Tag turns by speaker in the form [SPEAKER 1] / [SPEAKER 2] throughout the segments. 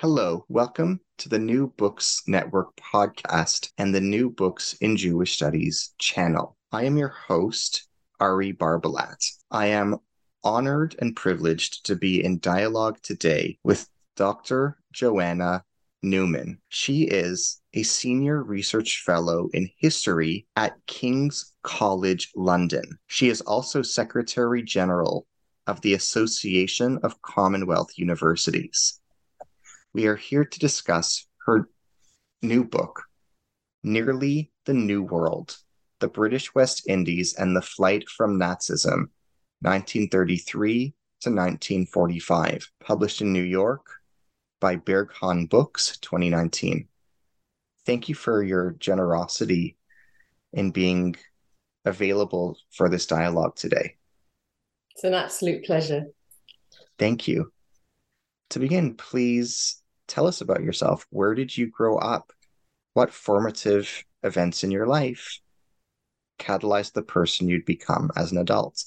[SPEAKER 1] Hello, welcome to the New Books Network podcast and the New Books in Jewish Studies channel. I am your host, Ari Barbalat. I am honored and privileged to be in dialogue today with Dr. Joanna Newman. She is a senior research fellow in history at King's College London. She is also Secretary General of the Association of Commonwealth Universities we are here to discuss her new book, Nearly the New World The British West Indies and the Flight from Nazism, 1933 to 1945, published in New York by Berghahn Books, 2019. Thank you for your generosity in being available for this dialogue today.
[SPEAKER 2] It's an absolute pleasure.
[SPEAKER 1] Thank you. To begin, please tell us about yourself. Where did you grow up? What formative events in your life catalyzed the person you'd become as an adult?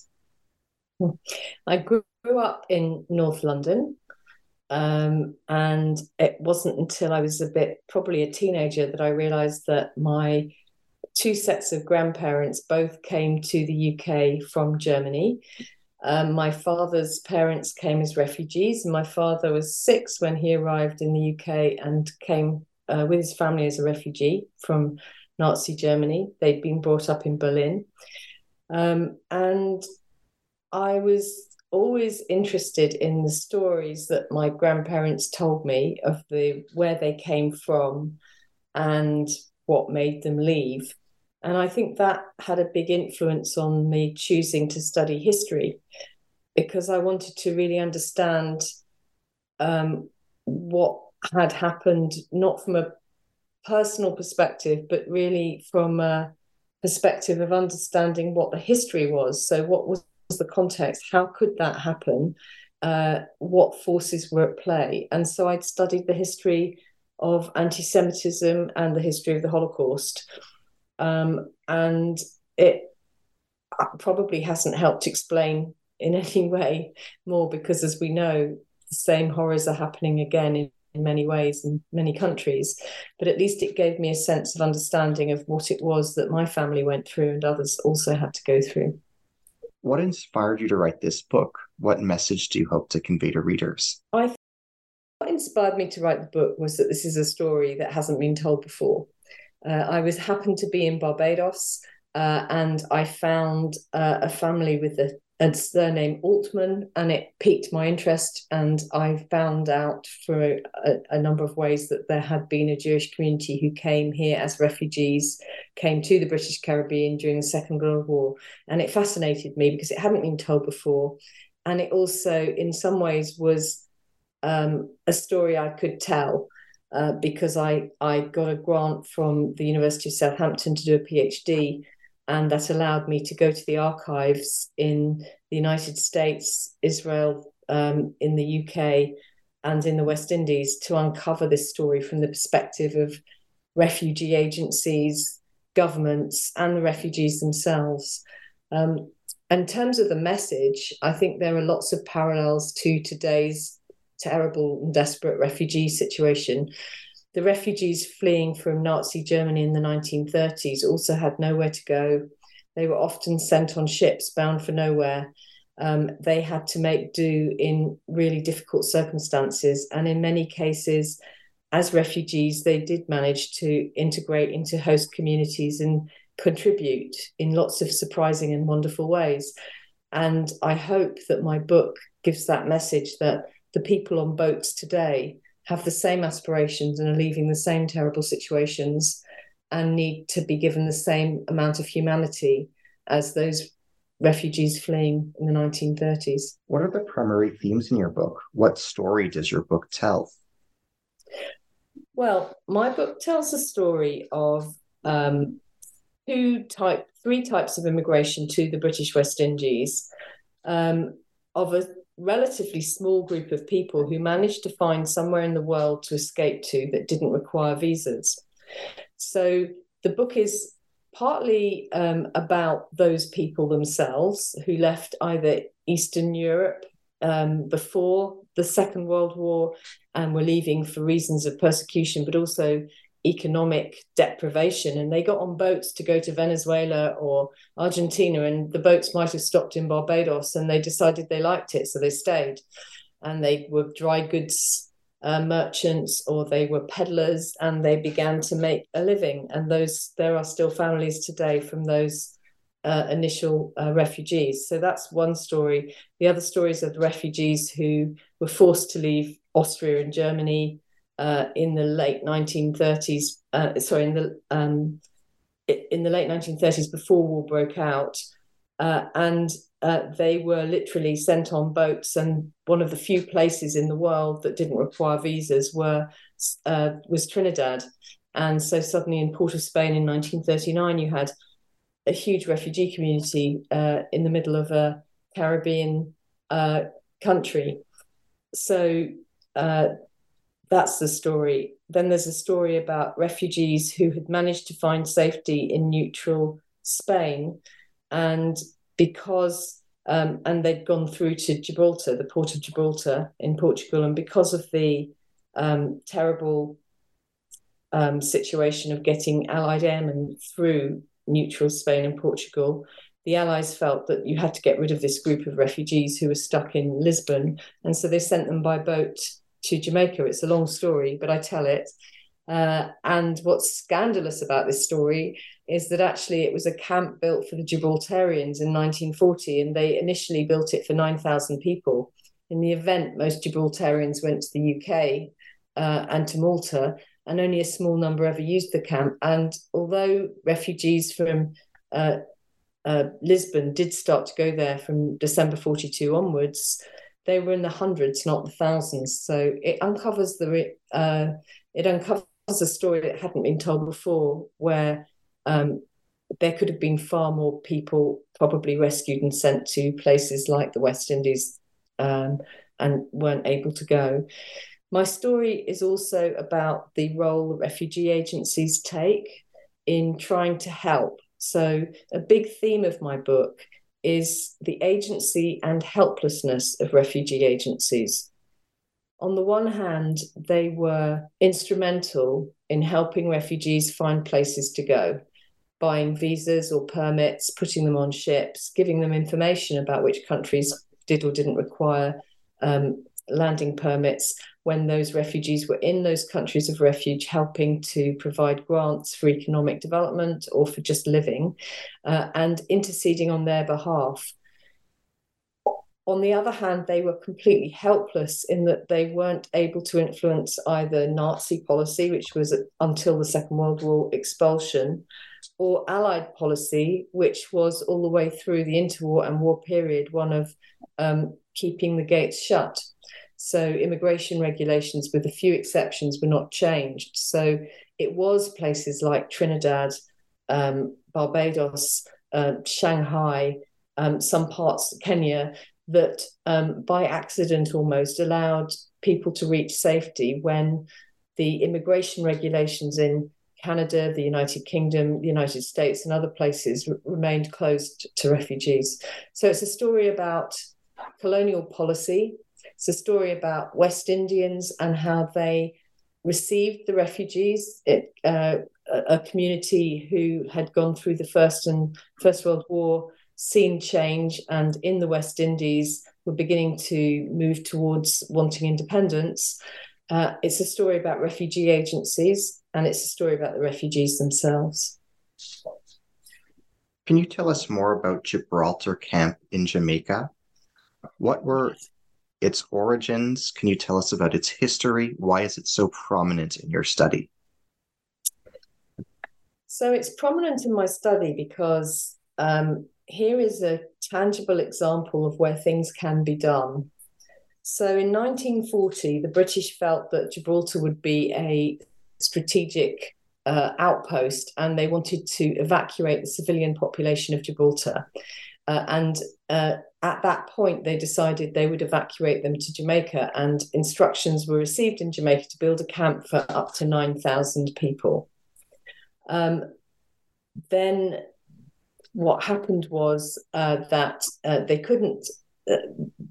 [SPEAKER 2] I grew up in North London. Um, and it wasn't until I was a bit, probably a teenager, that I realized that my two sets of grandparents both came to the UK from Germany. Um, my father's parents came as refugees, my father was six when he arrived in the UK and came uh, with his family as a refugee from Nazi Germany. They'd been brought up in Berlin. Um, and I was always interested in the stories that my grandparents told me of the where they came from and what made them leave. And I think that had a big influence on me choosing to study history because I wanted to really understand um, what had happened, not from a personal perspective, but really from a perspective of understanding what the history was. So, what was the context? How could that happen? Uh, what forces were at play? And so I'd studied the history of anti Semitism and the history of the Holocaust. Um, and it probably hasn't helped explain in any way more because, as we know, the same horrors are happening again in, in many ways in many countries. But at least it gave me a sense of understanding of what it was that my family went through and others also had to go through.
[SPEAKER 1] What inspired you to write this book? What message do you hope to convey to readers?
[SPEAKER 2] I what inspired me to write the book was that this is a story that hasn't been told before. Uh, I was happened to be in Barbados, uh, and I found uh, a family with a, a, surname Altman, and it piqued my interest. And I found out for a, a, number of ways that there had been a Jewish community who came here as refugees, came to the British Caribbean during the Second World War, and it fascinated me because it hadn't been told before, and it also, in some ways, was um, a story I could tell. Uh, because I, I got a grant from the University of Southampton to do a PhD, and that allowed me to go to the archives in the United States, Israel, um, in the UK, and in the West Indies to uncover this story from the perspective of refugee agencies, governments, and the refugees themselves. Um, in terms of the message, I think there are lots of parallels to today's terrible and desperate refugee situation. The refugees fleeing from Nazi Germany in the 1930s also had nowhere to go. They were often sent on ships bound for nowhere. Um, they had to make do in really difficult circumstances. And in many cases, as refugees, they did manage to integrate into host communities and contribute in lots of surprising and wonderful ways. And I hope that my book gives that message that the people on boats today have the same aspirations and are leaving the same terrible situations and need to be given the same amount of humanity as those refugees fleeing in the 1930s.
[SPEAKER 1] What are the primary themes in your book? What story does your book tell?
[SPEAKER 2] Well, my book tells a story of um, two type, three types of immigration to the British West Indies, um, of a relatively small group of people who managed to find somewhere in the world to escape to that didn't require visas. So the book is partly um, about those people themselves who left either Eastern Europe um, before the Second World War and were leaving for reasons of persecution, but also economic deprivation. And they got on boats to go to Venezuela or Argentina, and the boats might have stopped in Barbados, and they decided they liked it, so they stayed. And they were dry goods uh, merchants or they were peddlers and they began to make a living and those there are still families today from those uh, initial uh, refugees so that's one story the other stories of the refugees who were forced to leave austria and germany uh, in the late 1930s uh, sorry in the um, in the late 1930s before war broke out uh, and uh, they were literally sent on boats, and one of the few places in the world that didn't require visas were uh, was Trinidad. And so suddenly, in Port of Spain in 1939, you had a huge refugee community uh, in the middle of a Caribbean country. So that's the story. Then there's a story about refugees who had managed to find safety in neutral Spain. And because um, and they'd gone through to Gibraltar, the port of Gibraltar in Portugal, and because of the um, terrible um, situation of getting Allied airmen through neutral Spain and Portugal, the Allies felt that you had to get rid of this group of refugees who were stuck in Lisbon, and so they sent them by boat to Jamaica. It's a long story, but I tell it. Uh, and what's scandalous about this story is that actually it was a camp built for the Gibraltarians in 1940, and they initially built it for 9,000 people. In the event, most Gibraltarians went to the UK uh, and to Malta, and only a small number ever used the camp. And although refugees from uh, uh, Lisbon did start to go there from December 42 onwards, they were in the hundreds, not the thousands. So it uncovers the uh, it uncovers a story that hadn't been told before, where um, there could have been far more people probably rescued and sent to places like the West Indies um, and weren't able to go. My story is also about the role refugee agencies take in trying to help. So, a big theme of my book is the agency and helplessness of refugee agencies. On the one hand, they were instrumental in helping refugees find places to go buying visas or permits, putting them on ships, giving them information about which countries did or didn't require um, landing permits when those refugees were in those countries of refuge, helping to provide grants for economic development or for just living, uh, and interceding on their behalf. On the other hand, they were completely helpless in that they weren't able to influence either Nazi policy, which was until the Second World War expulsion, or Allied policy, which was all the way through the interwar and war period one of um, keeping the gates shut. So immigration regulations, with a few exceptions, were not changed. So it was places like Trinidad, um, Barbados, uh, Shanghai, um, some parts of Kenya that um, by accident almost allowed people to reach safety when the immigration regulations in Canada, the United Kingdom, the United States, and other places remained closed to refugees. So it's a story about colonial policy. It's a story about West Indians and how they received the refugees. It, uh, a community who had gone through the first and First World War, seen change, and in the West Indies were beginning to move towards wanting independence. Uh, it's a story about refugee agencies and it's a story about the refugees themselves.
[SPEAKER 1] Can you tell us more about Gibraltar Camp in Jamaica? What were its origins? Can you tell us about its history? Why is it so prominent in your study?
[SPEAKER 2] So it's prominent in my study because um, here is a tangible example of where things can be done. So in 1940, the British felt that Gibraltar would be a strategic uh, outpost and they wanted to evacuate the civilian population of Gibraltar. Uh, and uh, at that point, they decided they would evacuate them to Jamaica, and instructions were received in Jamaica to build a camp for up to 9,000 people. Um, then what happened was uh, that uh, they couldn't uh,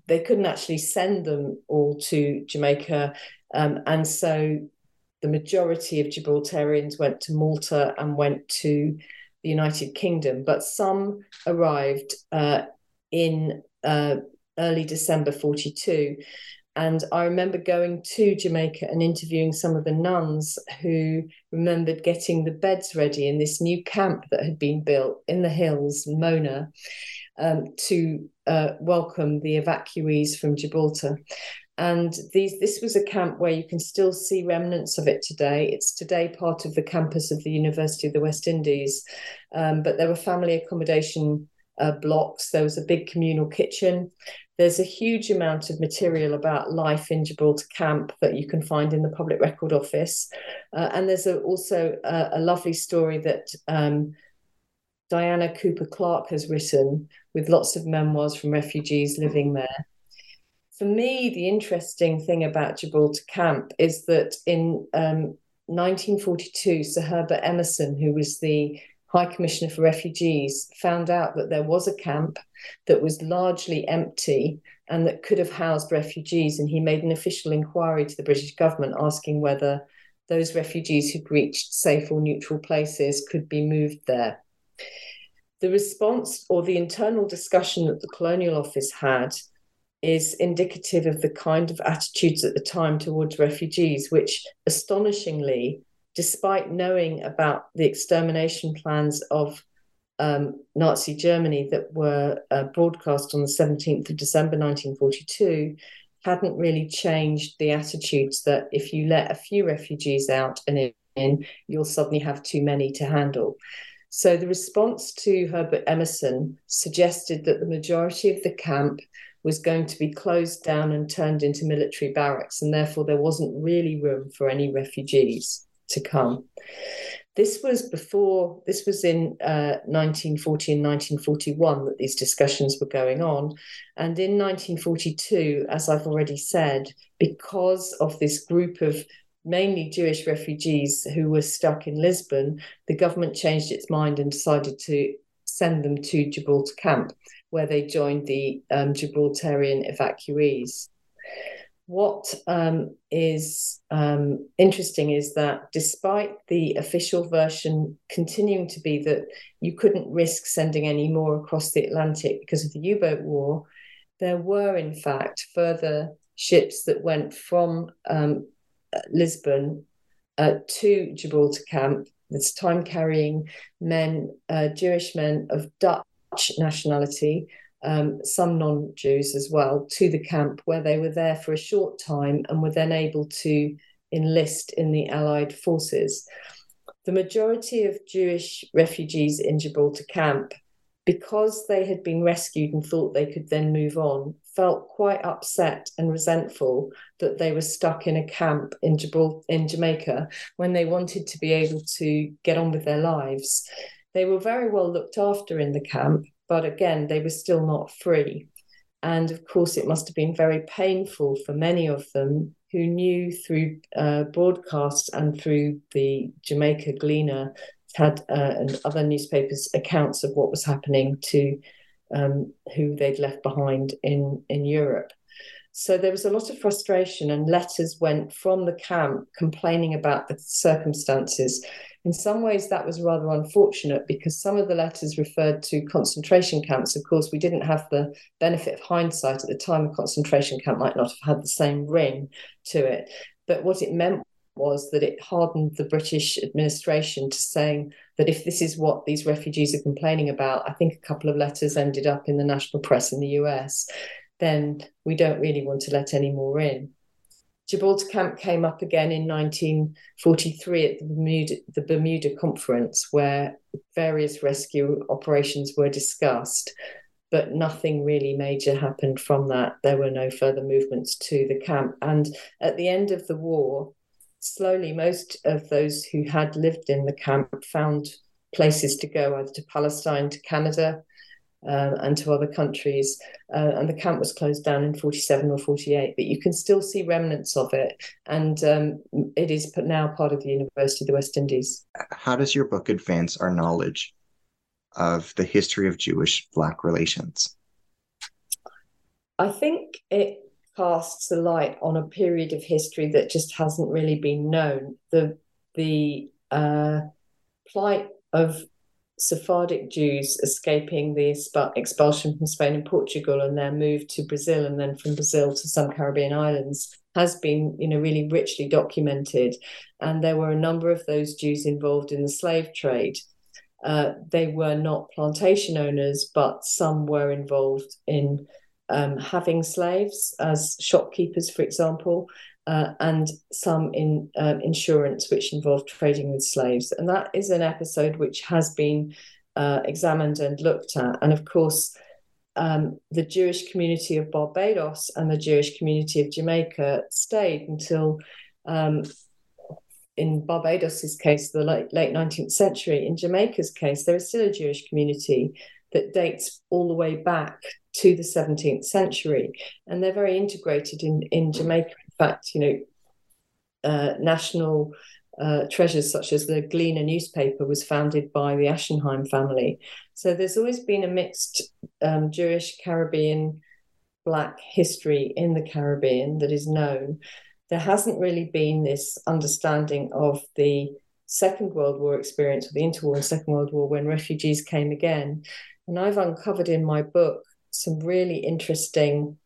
[SPEAKER 2] they couldn't actually send them all to Jamaica, um, and so the majority of Gibraltarians went to Malta and went to the United Kingdom, but some arrived uh, in uh, early December 42. And I remember going to Jamaica and interviewing some of the nuns who remembered getting the beds ready in this new camp that had been built in the hills, Mona, um, to uh, welcome the evacuees from Gibraltar. And these, this was a camp where you can still see remnants of it today. It's today part of the campus of the University of the West Indies. Um, but there were family accommodation uh, blocks. There was a big communal kitchen. There's a huge amount of material about life in Gibraltar camp that you can find in the Public Record Office. Uh, and there's a, also a, a, lovely story that um, Diana Cooper Clark has written with lots of memoirs from refugees living there for me, the interesting thing about Gibraltar Camp is that in um, 1942, Sir Herbert Emerson, who was the High Commissioner for Refugees, found out that there was a camp that was largely empty and that could have housed refugees. And he made an official inquiry to the British government asking whether those refugees who'd reached safe or neutral places could be moved there. The response or the internal discussion that the Colonial Office had is indicative of the kind of attitudes at the time towards refugees, which astonishingly, despite knowing about the extermination plans of um, Nazi Germany that were uh, broadcast on the 17th of December 1942, hadn't really changed the attitudes that if you let a few refugees out and in, you'll suddenly have too many to handle. So the response to Herbert Emerson suggested that the majority of the camp was going to be closed down and turned into military barracks, and therefore there wasn't really room for any refugees to come. This was before, this was in uh, 1940 and 1941 that these discussions were going on. And in 1942, as I've already said, because of this group of mainly Jewish refugees who were stuck in Lisbon, the government changed its mind and decided to send them to Gibraltar camp where they joined the um, Gibraltarian evacuees. What um, is um, interesting is that despite the official version continuing to be that you couldn't risk sending any more across the Atlantic because of the U boat war, there were, in fact, further ships that went from um, Lisbon uh, to Gibraltar camp. This time carrying men, uh, Jewish men of Dutch nationality, um, some non Jews as well, to the camp where they were there for a short time and were then able to enlist in the Allied forces. The majority of Jewish refugees in Gibraltar camp, because they had been rescued and thought they could then move on, felt quite upset and resentful that they were stuck in a camp in Gibraltar in Jamaica when they wanted to be able to get on with their lives. They were very well looked after in the camp, but again, they were still not free. And of course, it must have been very painful for many of them who knew through uh, broadcasts and through the Jamaica Gleaner had uh, and other newspapers accounts of what was happening to um, who they'd left behind in in Europe. So there was a lot of frustration, and letters went from the camp complaining about the circumstances in some ways, that was rather unfortunate because some of the letters referred to concentration camps. Of course, we didn't have the benefit of hindsight at the time. A concentration camp might not have had the same ring to it. But what it meant was that it hardened the British administration to saying that if this is what these refugees are complaining about, I think a couple of letters ended up in the national press in the US, then we don't really want to let any more in. Gibraltar Camp came up again in 1943 at the Bermuda, the Bermuda Conference, where various rescue operations were discussed, but nothing really major happened from that. There were no further movements to the camp. And at the end of the war, slowly, most of those who had lived in the camp found places to go, either to Palestine, to Canada, um, and to other countries. Uh, and the camp was closed down in 47 or 48, but you can still see remnants of it. And um, it is now part of the University of the West Indies.
[SPEAKER 1] How does your book advance our knowledge of the history of Jewish Black relations?
[SPEAKER 2] I think it casts a light on a period of history that just hasn't really been known. The the uh, plight of Sephardic Jews escaping the expulsion from Spain and Portugal and their move to Brazil and then from Brazil to some Caribbean islands has been, you know, really richly documented. And there were a number of those Jews involved in the slave trade. Uh, they were not plantation owners, but some were involved in um, having slaves as shopkeepers, for example, uh, and some in uh, insurance, which involved trading with slaves. And that is an episode which has been uh, examined and looked at. And of course, um, the Jewish community of Barbados and the Jewish community of Jamaica stayed until, um, in Barbados's case, the late, late 19th century. In Jamaica's case, there is still a Jewish community that dates all the way back to the 17th century. And they're very integrated in, in Jamaica fact, you know, uh, national uh, treasures such as the Gleaner newspaper was founded by the Ashenheim family. So there's always been a mixed um, Jewish Caribbean Black history in the Caribbean that is known. There hasn't really been this understanding of the Second World War experience, or the interwar and Second World War, when refugees came again. And I've uncovered in my book some really interesting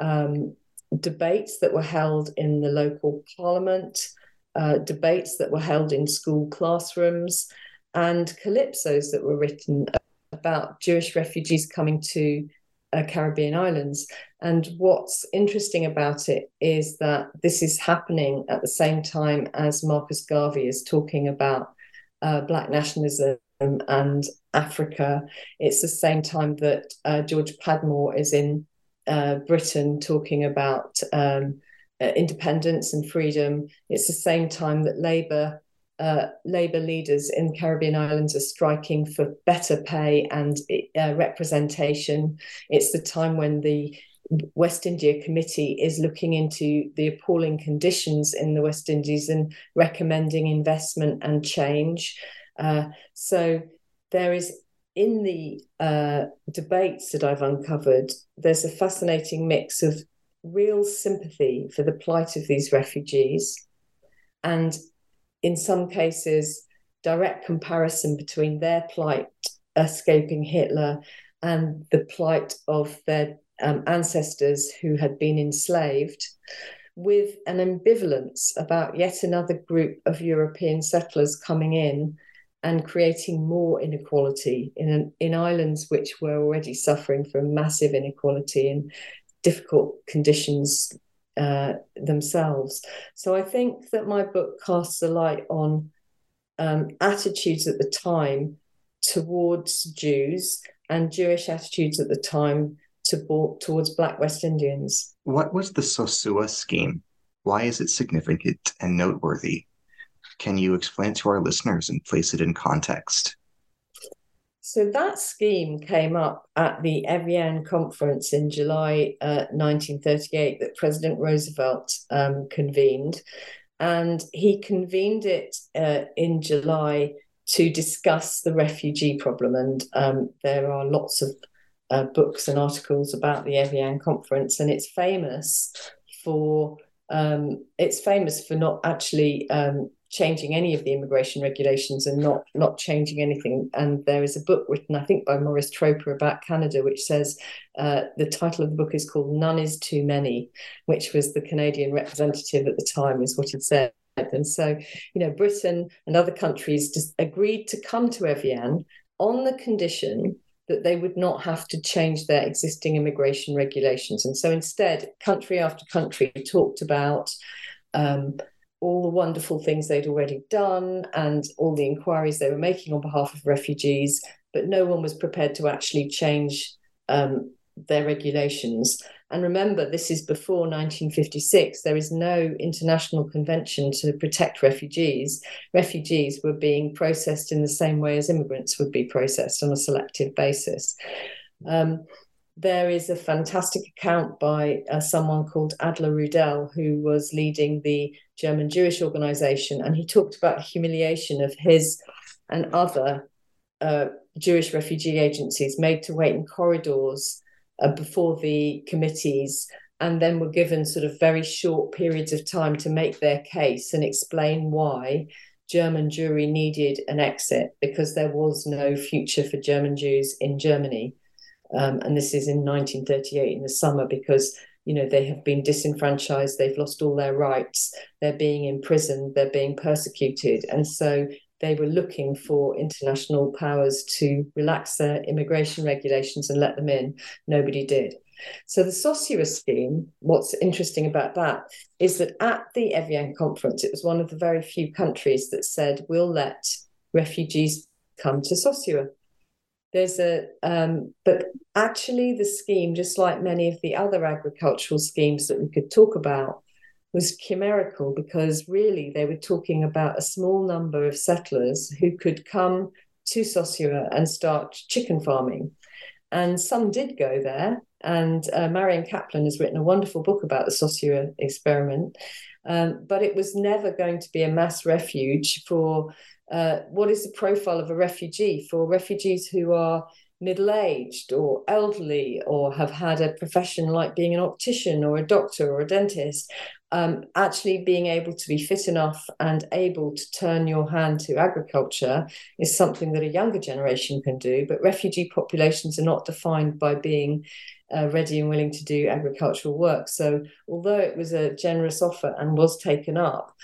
[SPEAKER 2] um, debates that were held in the local parliament, uh, debates that were held in school classrooms, and calypsos that were written about Jewish refugees coming to uh, Caribbean islands. And what's interesting about it is that this is happening at the same time as Marcus Garvey is talking about uh, Black nationalism and Africa. It's the same time that uh, George Padmore is in uh, Britain talking about um, uh, independence and freedom. It's the same time that Labour uh, Labour leaders in Caribbean islands are striking for better pay and uh, representation. It's the time when the West India Committee is looking into the appalling conditions in the West Indies and recommending investment and change. Uh, so there is in the uh, debates that I've uncovered, there's a fascinating mix of real sympathy for the plight of these refugees and, in some cases, direct comparison between their plight escaping Hitler and the plight of their um, ancestors who had been enslaved, with an ambivalence about yet another group of European settlers coming in and creating more inequality in in islands which were already suffering from massive inequality and difficult conditions uh, themselves. So I think that my book casts a light on um, attitudes at the time towards Jews and Jewish attitudes at the time to, towards Black West Indians.
[SPEAKER 1] What was the Sosua scheme? Why is it significant and noteworthy? Can you explain it to our listeners and place it in context?
[SPEAKER 2] So that scheme came up at the Evian conference in July uh, 1938 that President Roosevelt um, convened. And he convened it uh, in July to discuss the refugee problem. And um, there are lots of uh, books and articles about the Evian conference, and it's famous for um, it's famous for not actually um, changing any of the immigration regulations and not not changing anything. And there is a book written, I think, by Maurice Troper about Canada, which says uh, the title of the book is called "None Is Too Many," which was the Canadian representative at the time, is what it said. And so, you know, Britain and other countries just agreed to come to Evian on the condition that they would not have to change their existing immigration regulations. And so instead, country after country talked about um, all the wonderful things they'd already done and all the inquiries they were making on behalf of refugees, but no one was prepared to actually change um, their regulations. And remember, this is before 1956. There is no international convention to protect refugees. Refugees were being processed in the same way as immigrants would be processed on a selective basis. Um, there is a fantastic account by uh, someone called Adler Rudel, who was leading the German Jewish organization, and he talked about the humiliation of his and other uh, Jewish refugee agencies made to wait in corridors uh, before the committees and then were given sort of very short periods of time to make their case and explain why German Jewry needed an exit because there was no future for German Jews in Germany. Um, and this is in 1938 in the summer because you know they have been disenfranchised they've lost all their rights they're being imprisoned they're being persecuted and so they were looking for international powers to relax their immigration regulations and let them in. Nobody did. So the Sosua scheme, what's interesting about that is that at the Evian conference, it was one of the very few countries that said, we'll let refugees come to Sosua. There's a, um, but actually the scheme, just like many of the other agricultural schemes that we could talk about, was chimerical because really they were talking about a small number of settlers who could come to Sosua and start chicken farming. And some did go there. And uh, Marion Kaplan has written a wonderful book about the Sosua experiment. Um, but it was never going to be a mass refuge for uh, what is the profile of a refugee for refugees who are middle aged or elderly or have had a profession like being an optician or a doctor or a dentist um, actually being able to be fit enough and able to turn your hand to agriculture is something that a younger generation can do. But refugee populations are not defined by being uh, ready and willing to do agricultural work. So, although it was a generous offer and was taken up,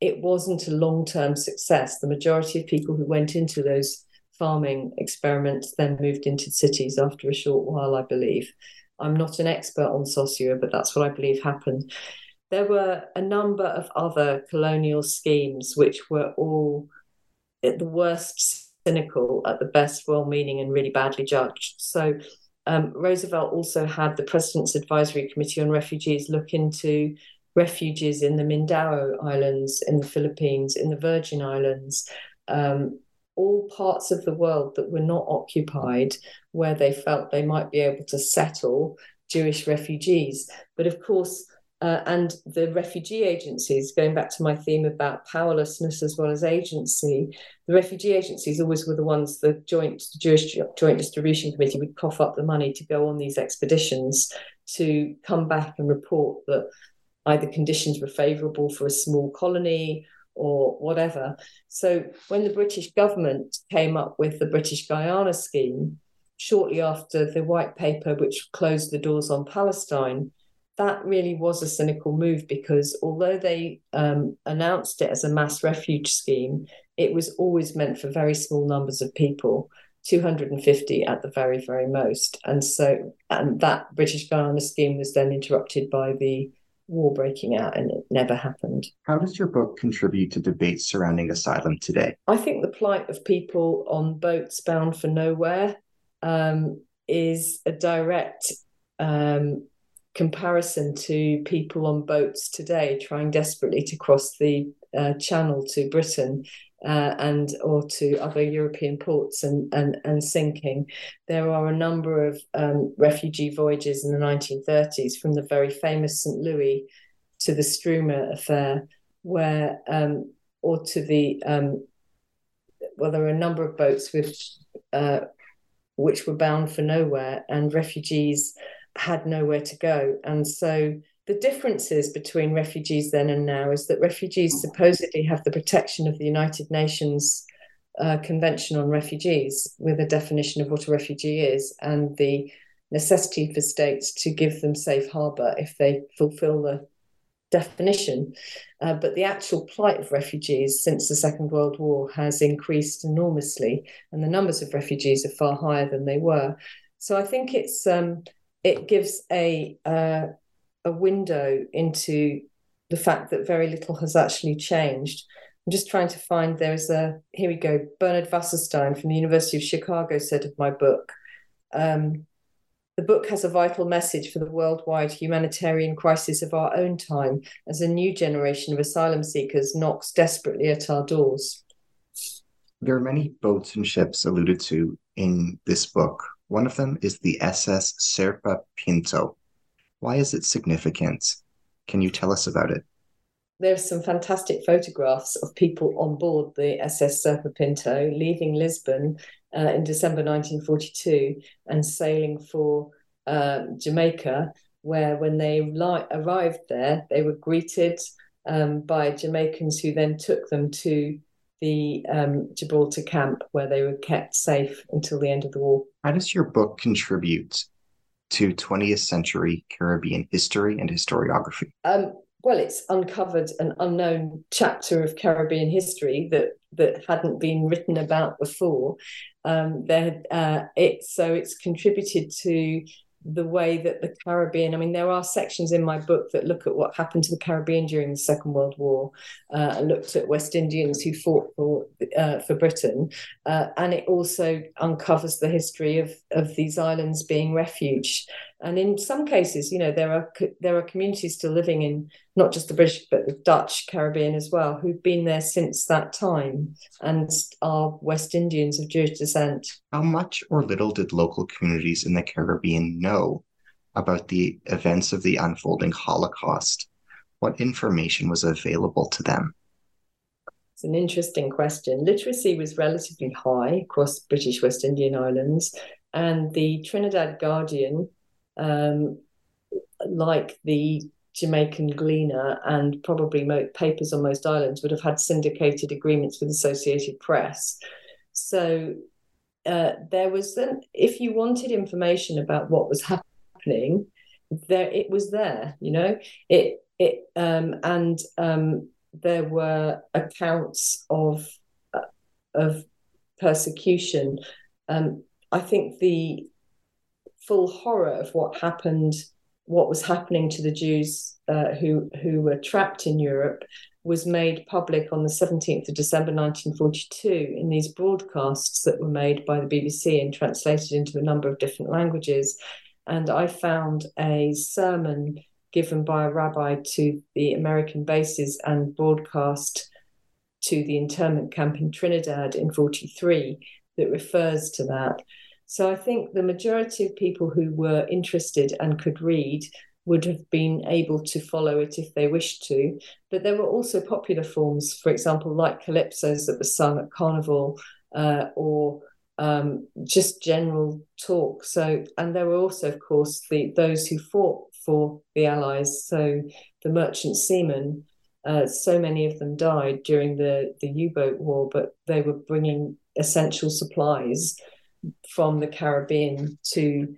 [SPEAKER 2] it wasn't a long term success. The majority of people who went into those farming experiments then moved into cities after a short while, I believe. I'm not an expert on Sosua, but that's what I believe happened there were a number of other colonial schemes which were all at the worst cynical, at the best well meaning, and really badly judged. So um, Roosevelt also had the President's Advisory Committee on Refugees look into refugees in the Mindanao Islands, in the Philippines, in the Virgin Islands, um, all parts of the world that were not occupied, where they felt they might be able to settle Jewish refugees. But of course, uh, and the refugee agencies, going back to my theme about powerlessness as well as agency, the refugee agencies always were the ones the joint the Jewish Joint Distribution Committee would cough up the money to go on these expeditions to come back and report that either conditions were favourable for a small colony or whatever. So when the British government came up with the British Guiana scheme, shortly after the white paper which closed the doors on Palestine that really was a cynical move because although they um, announced it as a mass refuge scheme, it was always meant for very small numbers of people. 250 at the very, very most. And so, and that British Guiana scheme was then interrupted by the war breaking out and it never happened.
[SPEAKER 1] How does your book contribute to debates surrounding asylum today?
[SPEAKER 2] I think the plight of people on boats bound for nowhere um, is a direct um, comparison to people on boats today trying desperately to cross the uh, channel to Britain uh, and or to other European ports and, and, and sinking. There are a number of um, refugee voyages in the 1930s from the very famous St. Louis to the Struma affair, where um, or to the um, well, there are a number of boats with uh, which were bound for nowhere, and refugees had nowhere to go. And so the differences between refugees then and now is that refugees supposedly have the protection of the United Nations uh, Convention on Refugees with a definition of what a refugee is and the necessity for states to give them safe harbour if they fulfil the definition. Uh, but the actual plight of refugees since the Second World War has increased enormously, and the numbers of refugees are far higher than they were. So I think it's um, it gives a uh, a window into the fact that very little has actually changed. I'm just trying to find there's a here we go. Bernard Wasserstein from the University of Chicago said of my book. Um, the book has a vital message for the worldwide humanitarian crisis of our own time as a new generation of asylum seekers knocks desperately at our doors.
[SPEAKER 1] There are many boats and ships alluded to in this book. One of them is the SS Serpa Pinto. Why is it significant? Can you tell us about it?
[SPEAKER 2] There are some fantastic photographs of people on board the SS Serpa Pinto leaving Lisbon uh, in December 1942 and sailing for uh, Jamaica, where when they li- arrived there, they were greeted um, by Jamaicans who then took them to the um, Gibraltar camp where they were kept safe until the end of the war.
[SPEAKER 1] How does your book contribute to 20th century Caribbean history and historiography?
[SPEAKER 2] Um, well, it's uncovered an unknown chapter of Caribbean history that that hadn't been written about before. Um, there, uh, it so it's contributed to the way that the Caribbean, I mean, there are sections in my book that look at what happened to the Caribbean during the Second World War. Uh, I looked at West Indians who fought for uh, for Britain, uh, and it also uncovers the history of of these islands being refuge. And in some cases, you know, there are there are communities still living in not just the British but the Dutch Caribbean as well, who've been there since that time and are West Indians of Jewish descent.
[SPEAKER 1] How much or little did local communities in the Caribbean know about the events of the unfolding Holocaust? What information was available to them?
[SPEAKER 2] It's an interesting question. Literacy was relatively high across British West Indian islands, and the Trinidad Guardian um, like the Jamaican Gleaner and probably papers on most islands would have had syndicated agreements with Associated Press. So uh, there was then, if you wanted information about what was happening, there it was there. You know, it it um, and um, there were accounts of uh, of persecution. Um, I think the full horror of what happened, what was happening to the Jews uh, who who were trapped in Europe, was made public on the 17th of December 1942 in these broadcasts that were made by the BBC and translated into a number of different languages. And I found a sermon given by a rabbi to the American bases and broadcast to the internment camp in Trinidad in 43 that refers to that. So I think the majority of people who were interested and could read would have been able to follow it if they wished to. But there were also popular forms, for example, like calypsos that were sung at carnival uh, or um, just general talk. So, and there were also, of course, the those who fought for the Allies. So the merchant seamen. Uh, so many of them died during the the U-boat war, but they were bringing essential supplies from the Caribbean to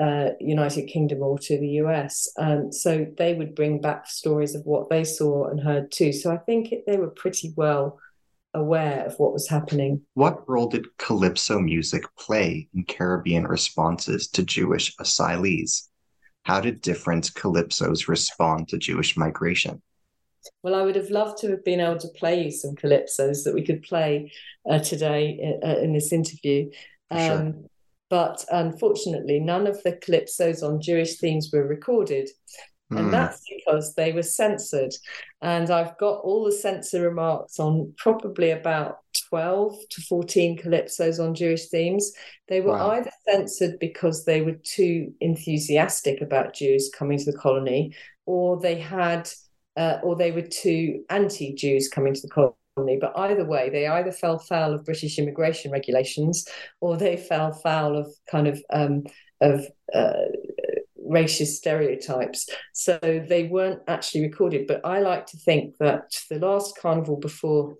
[SPEAKER 2] uh, United Kingdom or to the US. Um, so they would bring back stories of what they saw and heard too. So I think it, they were pretty well aware of what was happening.
[SPEAKER 1] What role did calypso music play in Caribbean responses to Jewish asylees? How did different calypsos respond to Jewish migration?
[SPEAKER 2] Well, I would have loved to have been able to play you some calypsos that we could play uh, today uh, in this interview. Um, sure. But unfortunately, none of the calypsos on Jewish themes were recorded. Mm. And hmm. that's because they were censored. And I've got all the censor remarks on probably about 12 to 14 calypsos on Jewish themes. They were wow. either censored because they were too enthusiastic about Jews coming to the colony, or they had uh, or they were two anti Jews coming to the colony. But either way, they either fell foul of British immigration regulations or they fell foul of kind of um, of uh, racist stereotypes. So they weren't actually recorded. But I like to think that the last carnival before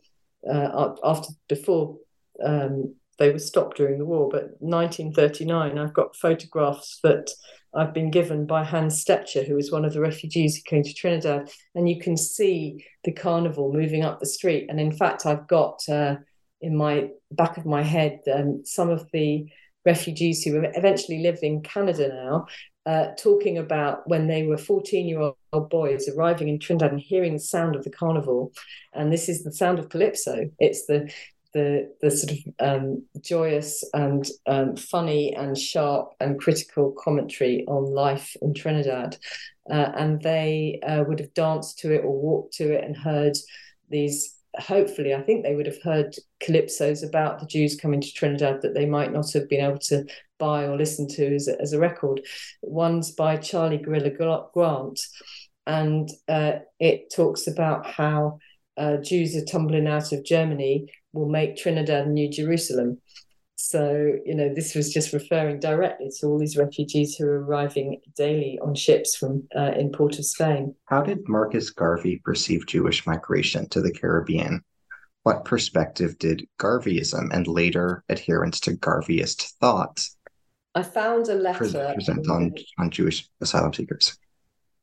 [SPEAKER 2] uh, after before um, they were stopped during the war, but 1939, I've got photographs that I've been given by Hans Stecher, who was one of the refugees who came to Trinidad, and you can see the carnival moving up the street. And in fact, I've got uh, in my back of my head um, some of the refugees who eventually live in Canada now, uh, talking about when they were 14 year old boys arriving in Trinidad and hearing the sound of the carnival. And this is the sound of calypso. It's the the the sort of um, joyous and um, funny and sharp and critical commentary on life in Trinidad, uh, and they uh, would have danced to it or walked to it and heard these. Hopefully, I think they would have heard calypsos about the Jews coming to Trinidad that they might not have been able to buy or listen to as a, as a record. One's by Charlie Gorilla Grant, and uh, it talks about how uh, Jews are tumbling out of Germany will make Trinidad New Jerusalem. So, you know, this was just referring directly to all these refugees who are arriving daily on ships from uh, in Port of Spain.
[SPEAKER 1] How did Marcus Garvey perceive Jewish migration to the Caribbean? What perspective did Garveyism and later adherents to Garveyist thought
[SPEAKER 2] I found a letter
[SPEAKER 1] present on, on Jewish asylum seekers?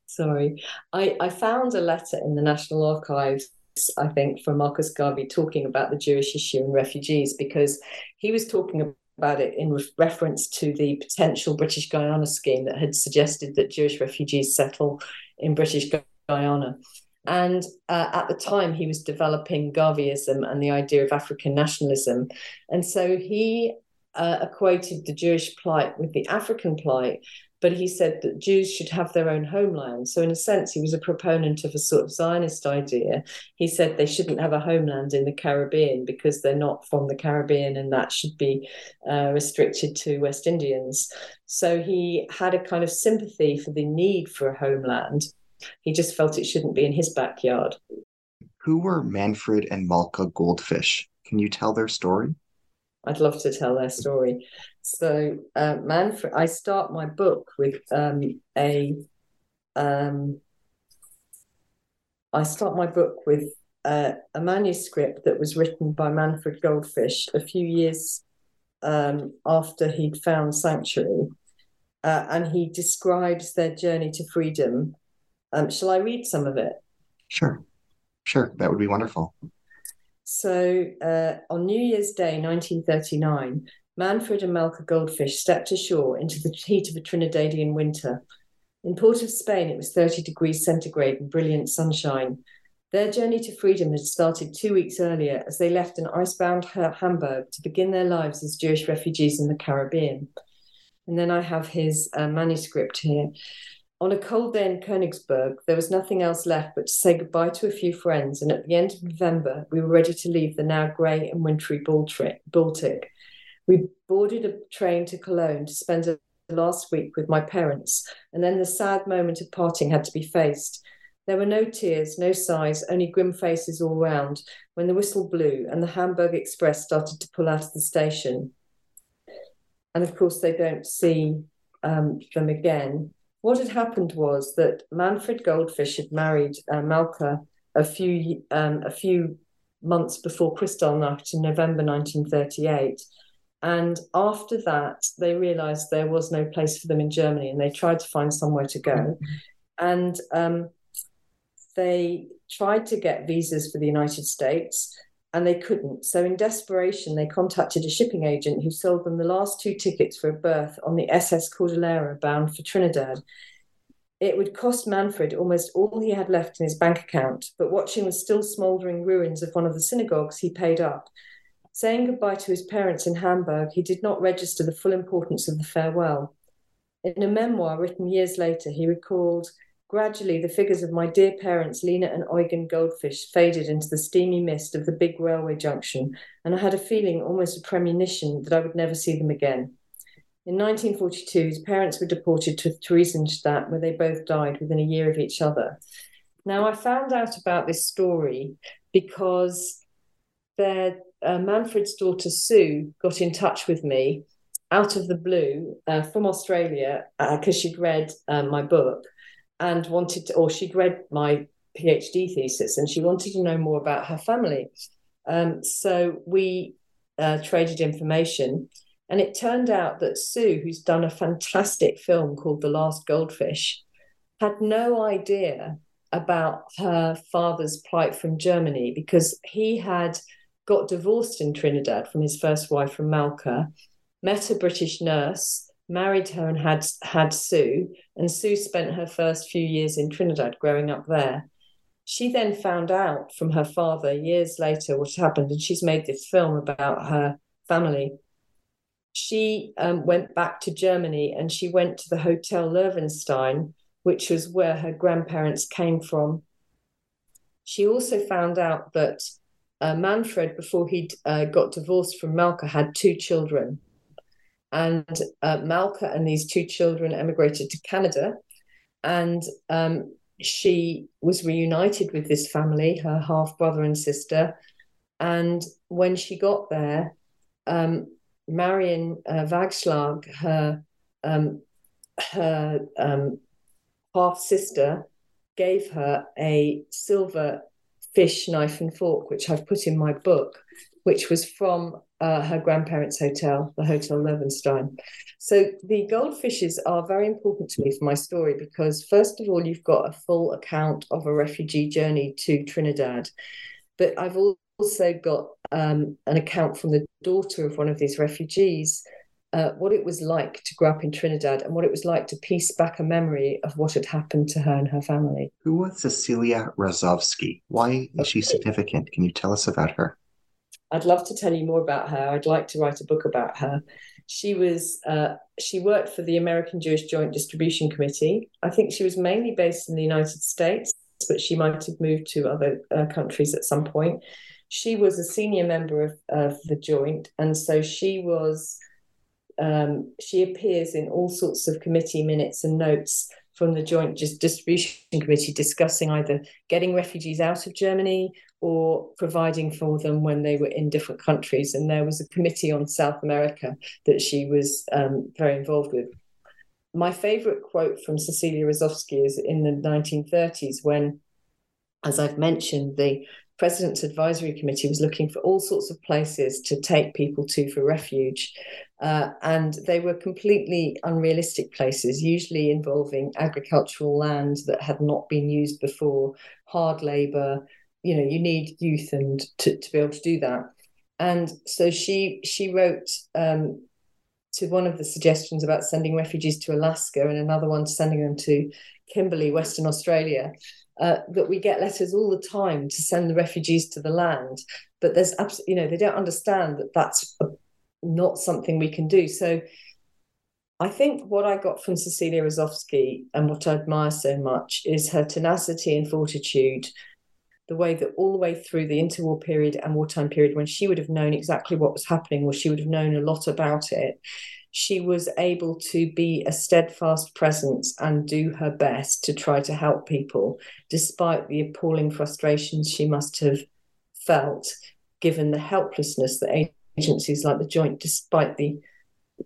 [SPEAKER 2] Sorry, I, I found a letter in the National Archives I think, from Marcus Garvey talking about the Jewish issue and refugees because he was talking about it in reference to the potential British Guiana scheme that had suggested that Jewish refugees settle in British Guyana. And uh, at the time, he was developing Garveyism and the idea of African nationalism. And so he uh, equated the Jewish plight with the African plight but he said that Jews should have their own homeland. So, in a sense, he was a proponent of a sort of Zionist idea. He said they shouldn't have a homeland in the Caribbean because they're not from the Caribbean and that should be uh, restricted to West Indians. So, he had a kind of sympathy for the need for a homeland. He just felt it shouldn't be in his backyard.
[SPEAKER 1] Who were Manfred and Malka Goldfish? Can you tell their story?
[SPEAKER 2] I'd love to tell their story. So, uh, Manfred, I start my book with um, a. Um, I start my book with uh, a manuscript that was written by Manfred Goldfish a few years um, after he'd found sanctuary, uh, and he describes their journey to freedom. Um, shall I read some of it?
[SPEAKER 1] Sure, sure, that would be wonderful.
[SPEAKER 2] So uh, on New Year's Day, 1939, Manfred and Malka Goldfish stepped ashore into the heat of a Trinidadian winter. In Port of Spain, it was 30 degrees centigrade and brilliant sunshine. Their journey to freedom had started two weeks earlier as they left an icebound Hamburg to begin their lives as Jewish refugees in the Caribbean. And then I have his uh, manuscript here. On a cold day in Königsberg, there was nothing else left but to say goodbye to a few friends, and at the end of November, we were ready to leave the now grey and wintry Baltic. We boarded a train to Cologne to spend the last week with my parents, and then the sad moment of parting had to be faced. There were no tears, no sighs, only grim faces all round when the whistle blew and the Hamburg Express started to pull out of the station. And of course, they don't see um, them again what had happened was that Manfred Goldfish had married uh, Malka a few um, a few months before Kristallnacht in November 1938. And after that, they realized there was no place for them in Germany and they tried to find somewhere to go. And um, they tried to get visas for the United States and they couldn't. So, in desperation, they contacted a shipping agent who sold them the last two tickets for a berth on the SS Cordillera bound for Trinidad. It would cost Manfred almost all he had left in his bank account, but watching the still smouldering ruins of one of the synagogues, he paid up. Saying goodbye to his parents in Hamburg, he did not register the full importance of the farewell. In a memoir written years later, he recalled Gradually, the figures of my dear parents, Lena and Eugen Goldfish, faded into the steamy mist of the big railway junction, and I had a feeling, almost a premonition, that I would never see them again. In 1942, his parents were deported to Theresienstadt, where they both died within a year of each other. Now, I found out about this story because their uh, Manfred's daughter Sue got in touch with me out of the blue uh, from Australia because uh, she'd read uh, my book and wanted to, or she'd read my PhD thesis and she wanted to know more about her family. Um, so we uh, traded information. And it turned out that Sue, who's done a fantastic film called The Last Goldfish, had no idea about her father's plight from Germany because he had got divorced in Trinidad from his first wife from Malka, met a British nurse, married her and had had Sue, and Sue spent her first few years in Trinidad growing up there. She then found out from her father years later what happened, and she's made this film about her family. She um, went back to Germany and she went to the Hotel Löwenstein, which was where her grandparents came from. She also found out that uh, Manfred, before he uh, got divorced from Malka, had two children. And uh, Malka and these two children emigrated to Canada. And um, she was reunited with this family, her half brother and sister. And when she got there, um, Marion uh, Wagschlag, her um, her um, half sister gave her a silver fish knife and fork, which I've put in my book, which was from uh, her grandparents' hotel, the Hotel Löwenstein. So the goldfishes are very important to me for my story because, first of all, you've got a full account of a refugee journey to Trinidad, but I've also got um, an account from the daughter of one of these refugees uh, what it was like to grow up in Trinidad and what it was like to piece back a memory of what had happened to her and her family.
[SPEAKER 1] Who was Cecilia Razovsky? Why is she significant? Can you tell us about her?
[SPEAKER 2] I'd love to tell you more about her. I'd like to write a book about her. She was uh, she worked for the American Jewish Joint Distribution Committee. I think she was mainly based in the United States, but she might have moved to other uh, countries at some point. She was a senior member of, of the Joint, and so she was um, she appears in all sorts of committee minutes and notes from the Joint Distribution Committee discussing either getting refugees out of Germany or providing for them when they were in different countries. And there was a committee on South America that she was um, very involved with. My favorite quote from Cecilia Razovsky is in the 1930s when, as I've mentioned, the President's Advisory Committee was looking for all sorts of places to take people to for refuge. Uh, and they were completely unrealistic places, usually involving agricultural land that had not been used before, hard labor. You know, you need youth and to, to be able to do that. And so she she wrote um, to one of the suggestions about sending refugees to Alaska and another one sending them to Kimberley, Western Australia. Uh, that we get letters all the time to send the refugees to the land, but there's absolutely, you know, they don't understand that that's not something we can do. So I think what I got from Cecilia Razovsky and what I admire so much is her tenacity and fortitude, the way that all the way through the interwar period and wartime period, when she would have known exactly what was happening, or she would have known a lot about it, she was able to be a steadfast presence and do her best to try to help people, despite the appalling frustrations she must have felt, given the helplessness that agencies like the Joint, despite the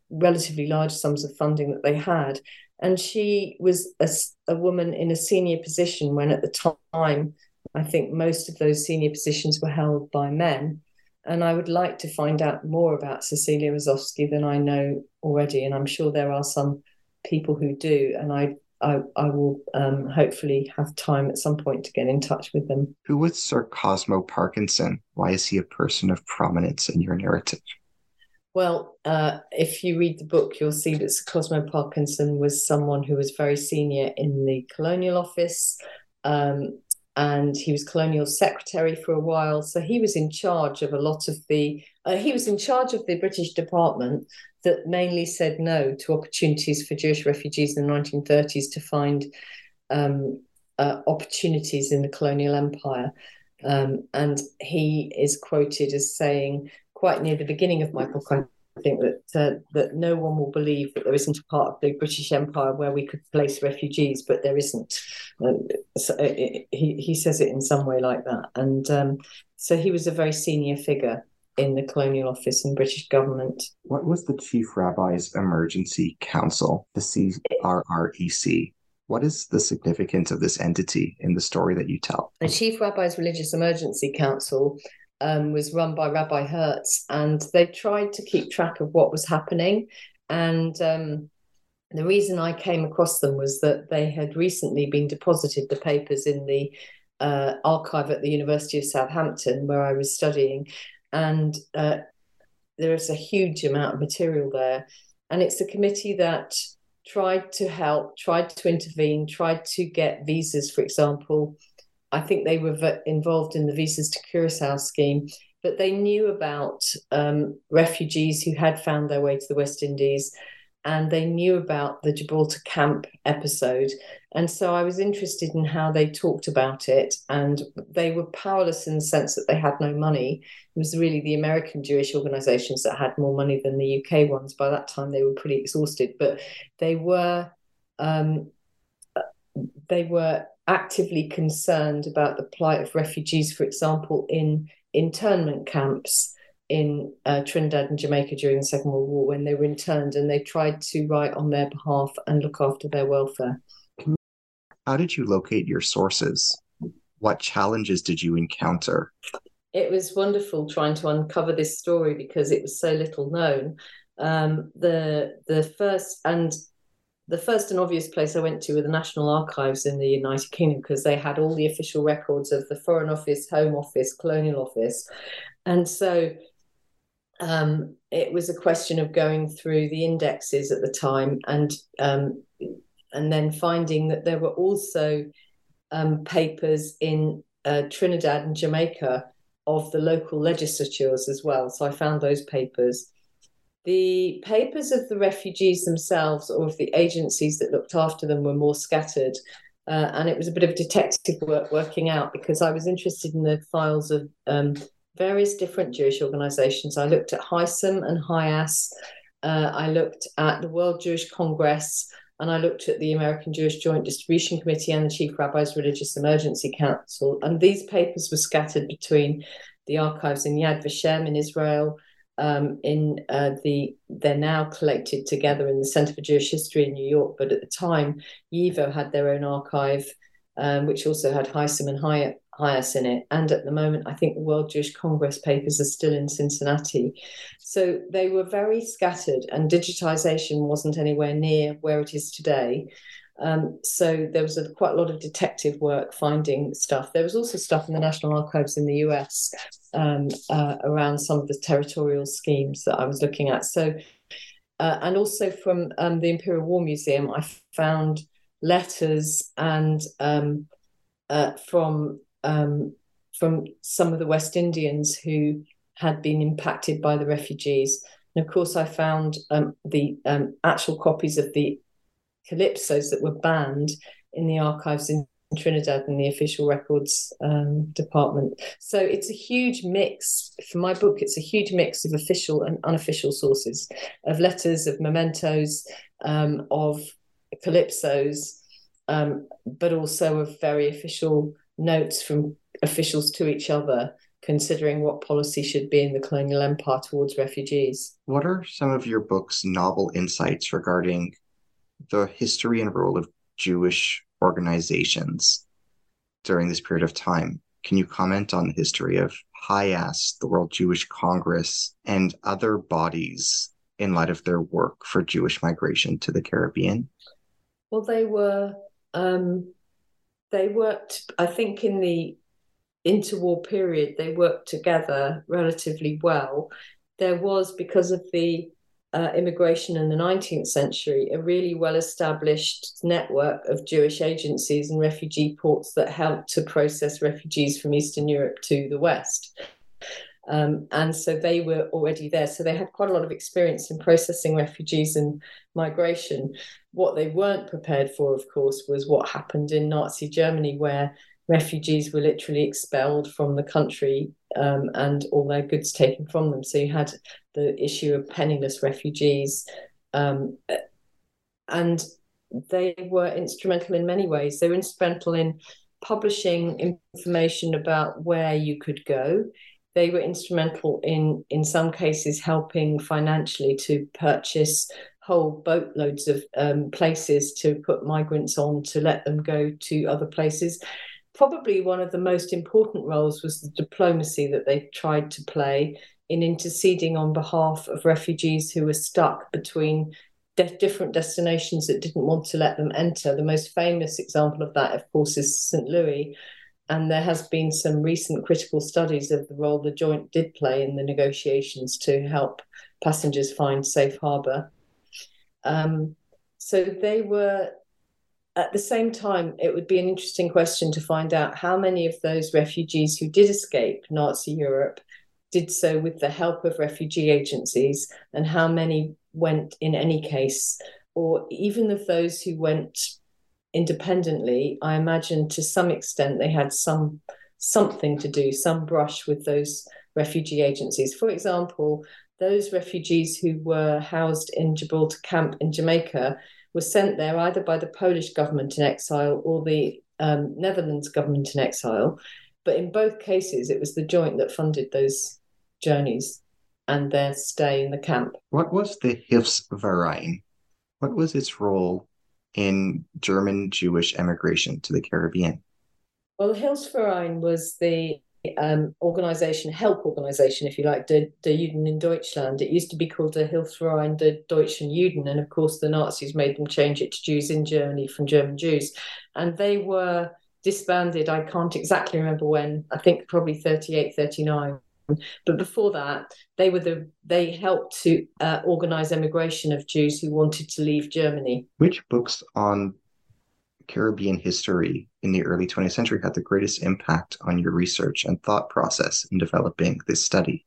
[SPEAKER 2] relatively large sums of funding that they had. And she was a, a woman in a senior position when, at the time, I think most of those senior positions were held by men. And I would like to find out more about Cecilia Razovsky than I know already. And I'm sure there are some people who do. And I I, I will um, hopefully have time at some point to get in touch with them.
[SPEAKER 1] Who was Sir Cosmo Parkinson? Why is he a person of prominence in your narrative?
[SPEAKER 2] Well, uh, if you read the book, you'll see that Sir Cosmo Parkinson was someone who was very senior in the colonial office. Um, and he was colonial secretary for a while. So he was in charge of a lot of the, uh, he was in charge of the British department that mainly said no to opportunities for Jewish refugees in the 1930s to find um, uh, opportunities in the colonial empire. Um, and he is quoted as saying, quite near the beginning of book, I think that uh, that no one will believe that there isn't a part of the British Empire where we could place refugees, but there isn't. Um, so it, he he says it in some way like that, and um, so he was a very senior figure in the Colonial Office and British government.
[SPEAKER 1] What was the Chief Rabbi's Emergency Council, the CRREC? What is the significance of this entity in the story that you tell?
[SPEAKER 2] The Chief Rabbi's Religious Emergency Council um, was run by Rabbi Hertz, and they tried to keep track of what was happening. And um, the reason I came across them was that they had recently been deposited the papers in the uh, archive at the University of Southampton, where I was studying, and uh, there is a huge amount of material there. And it's a committee that tried to help, tried to intervene, tried to get visas, for example. I think they were involved in the visas to Curacao scheme, but they knew about um, refugees who had found their way to the West Indies and they knew about the Gibraltar camp episode. And so I was interested in how they talked about it. And they were powerless in the sense that they had no money. It was really the American Jewish organizations that had more money than the UK ones. By that time, they were pretty exhausted, but they were. Um, they were actively concerned about the plight of refugees, for example, in internment camps in uh, Trinidad and Jamaica during the Second World War when they were interned, and they tried to write on their behalf and look after their welfare.
[SPEAKER 1] How did you locate your sources? What challenges did you encounter?
[SPEAKER 2] It was wonderful trying to uncover this story because it was so little known. Um, the the first and the first and obvious place I went to were the National Archives in the United Kingdom because they had all the official records of the Foreign Office, Home Office, Colonial Office. And so um, it was a question of going through the indexes at the time and um, and then finding that there were also um, papers in uh, Trinidad and Jamaica of the local legislatures as well. So I found those papers. The papers of the refugees themselves or of the agencies that looked after them were more scattered. Uh, and it was a bit of detective work working out because I was interested in the files of um, various different Jewish organizations. I looked at HICEM and HIAS. Uh, I looked at the World Jewish Congress and I looked at the American Jewish Joint Distribution Committee and the Chief Rabbi's Religious Emergency Council. And these papers were scattered between the archives in Yad Vashem in Israel, um, in uh, the they're now collected together in the Center for Jewish History in New York. But at the time, YIVO had their own archive, um, which also had HICEM and HIAS in it. And at the moment, I think the World Jewish Congress papers are still in Cincinnati. So they were very scattered, and digitization wasn't anywhere near where it is today. Um, so there was a, quite a lot of detective work finding stuff. There was also stuff in the National Archives in the US um, uh, around some of the territorial schemes that I was looking at. So, uh, and also from um, the Imperial War Museum, I found letters and um, uh, from um, from some of the West Indians who had been impacted by the refugees. And of course, I found um, the actual copies of the calypsos that were banned in the archives in Trinidad and the official records um, department. So it's a huge mix. For my book, it's a huge mix of official and unofficial sources, of letters, of mementos, um, of calypsos, um, but also of very official notes from officials to each other considering what policy should be in the colonial empire towards refugees.
[SPEAKER 1] What are some of your book's novel insights regarding the history and role of Jewish organizations during this period of time? Can you comment on the history of HIAS, the World Jewish Congress, and other bodies in light of their work for Jewish migration to the Caribbean?
[SPEAKER 2] Well, they were um, they worked, I think, in the interwar period, they worked together relatively well. There was, because of the uh, immigration in the 19th century, a really well established network of Jewish agencies and refugee ports that helped to process refugees from Eastern Europe to the West. Um, and so they were already there. So they had quite a lot of experience in processing refugees and migration. What they weren't prepared for, of course, was what happened in Nazi Germany, where refugees were literally expelled from the country um, and all their goods taken from them. So you had the issue of penniless refugees. Um, and they were instrumental in many ways. They were instrumental in publishing information about where you could go they were instrumental in in some cases helping financially to purchase whole boatloads of um, places to put migrants on to let them go to other places probably one of the most important roles was the diplomacy that they tried to play in interceding on behalf of refugees who were stuck between de- different destinations that didn't want to let them enter. The most famous example of that, of course, is St. Louis. And there has been some recent critical studies of the role the joint did play in the negotiations to help passengers find safe harbour. Um, so they were at the same time, it would be an interesting question to find out how many of those refugees who did escape Nazi Europe did so with the help of refugee agencies, and how many went in any case, or even of those who went independently. I imagine to some extent they had some something to do, some brush with those refugee agencies. For example, those refugees who were housed in Gibraltar camp in Jamaica was sent there either by the Polish government in exile or the um, Netherlands government in exile. But in both cases, it was the joint that funded those journeys and their stay in the camp.
[SPEAKER 1] What was the Hilfsverein? What was its role in German Jewish emigration to the Caribbean?
[SPEAKER 2] Well, the Hilfsverein was the um, organization, help organization, if you like, der, der Juden in Deutschland. It used to be called the Hilfsverein der Deutschen Juden, and of course the Nazis made them change it to Jews in Germany from German Jews, and they were disbanded. I can't exactly remember when. I think probably 38, 39. But before that, they were the they helped to uh, organize emigration of Jews who wanted to leave Germany.
[SPEAKER 1] Which books on Caribbean history in the early 20th century had the greatest impact on your research and thought process in developing this study?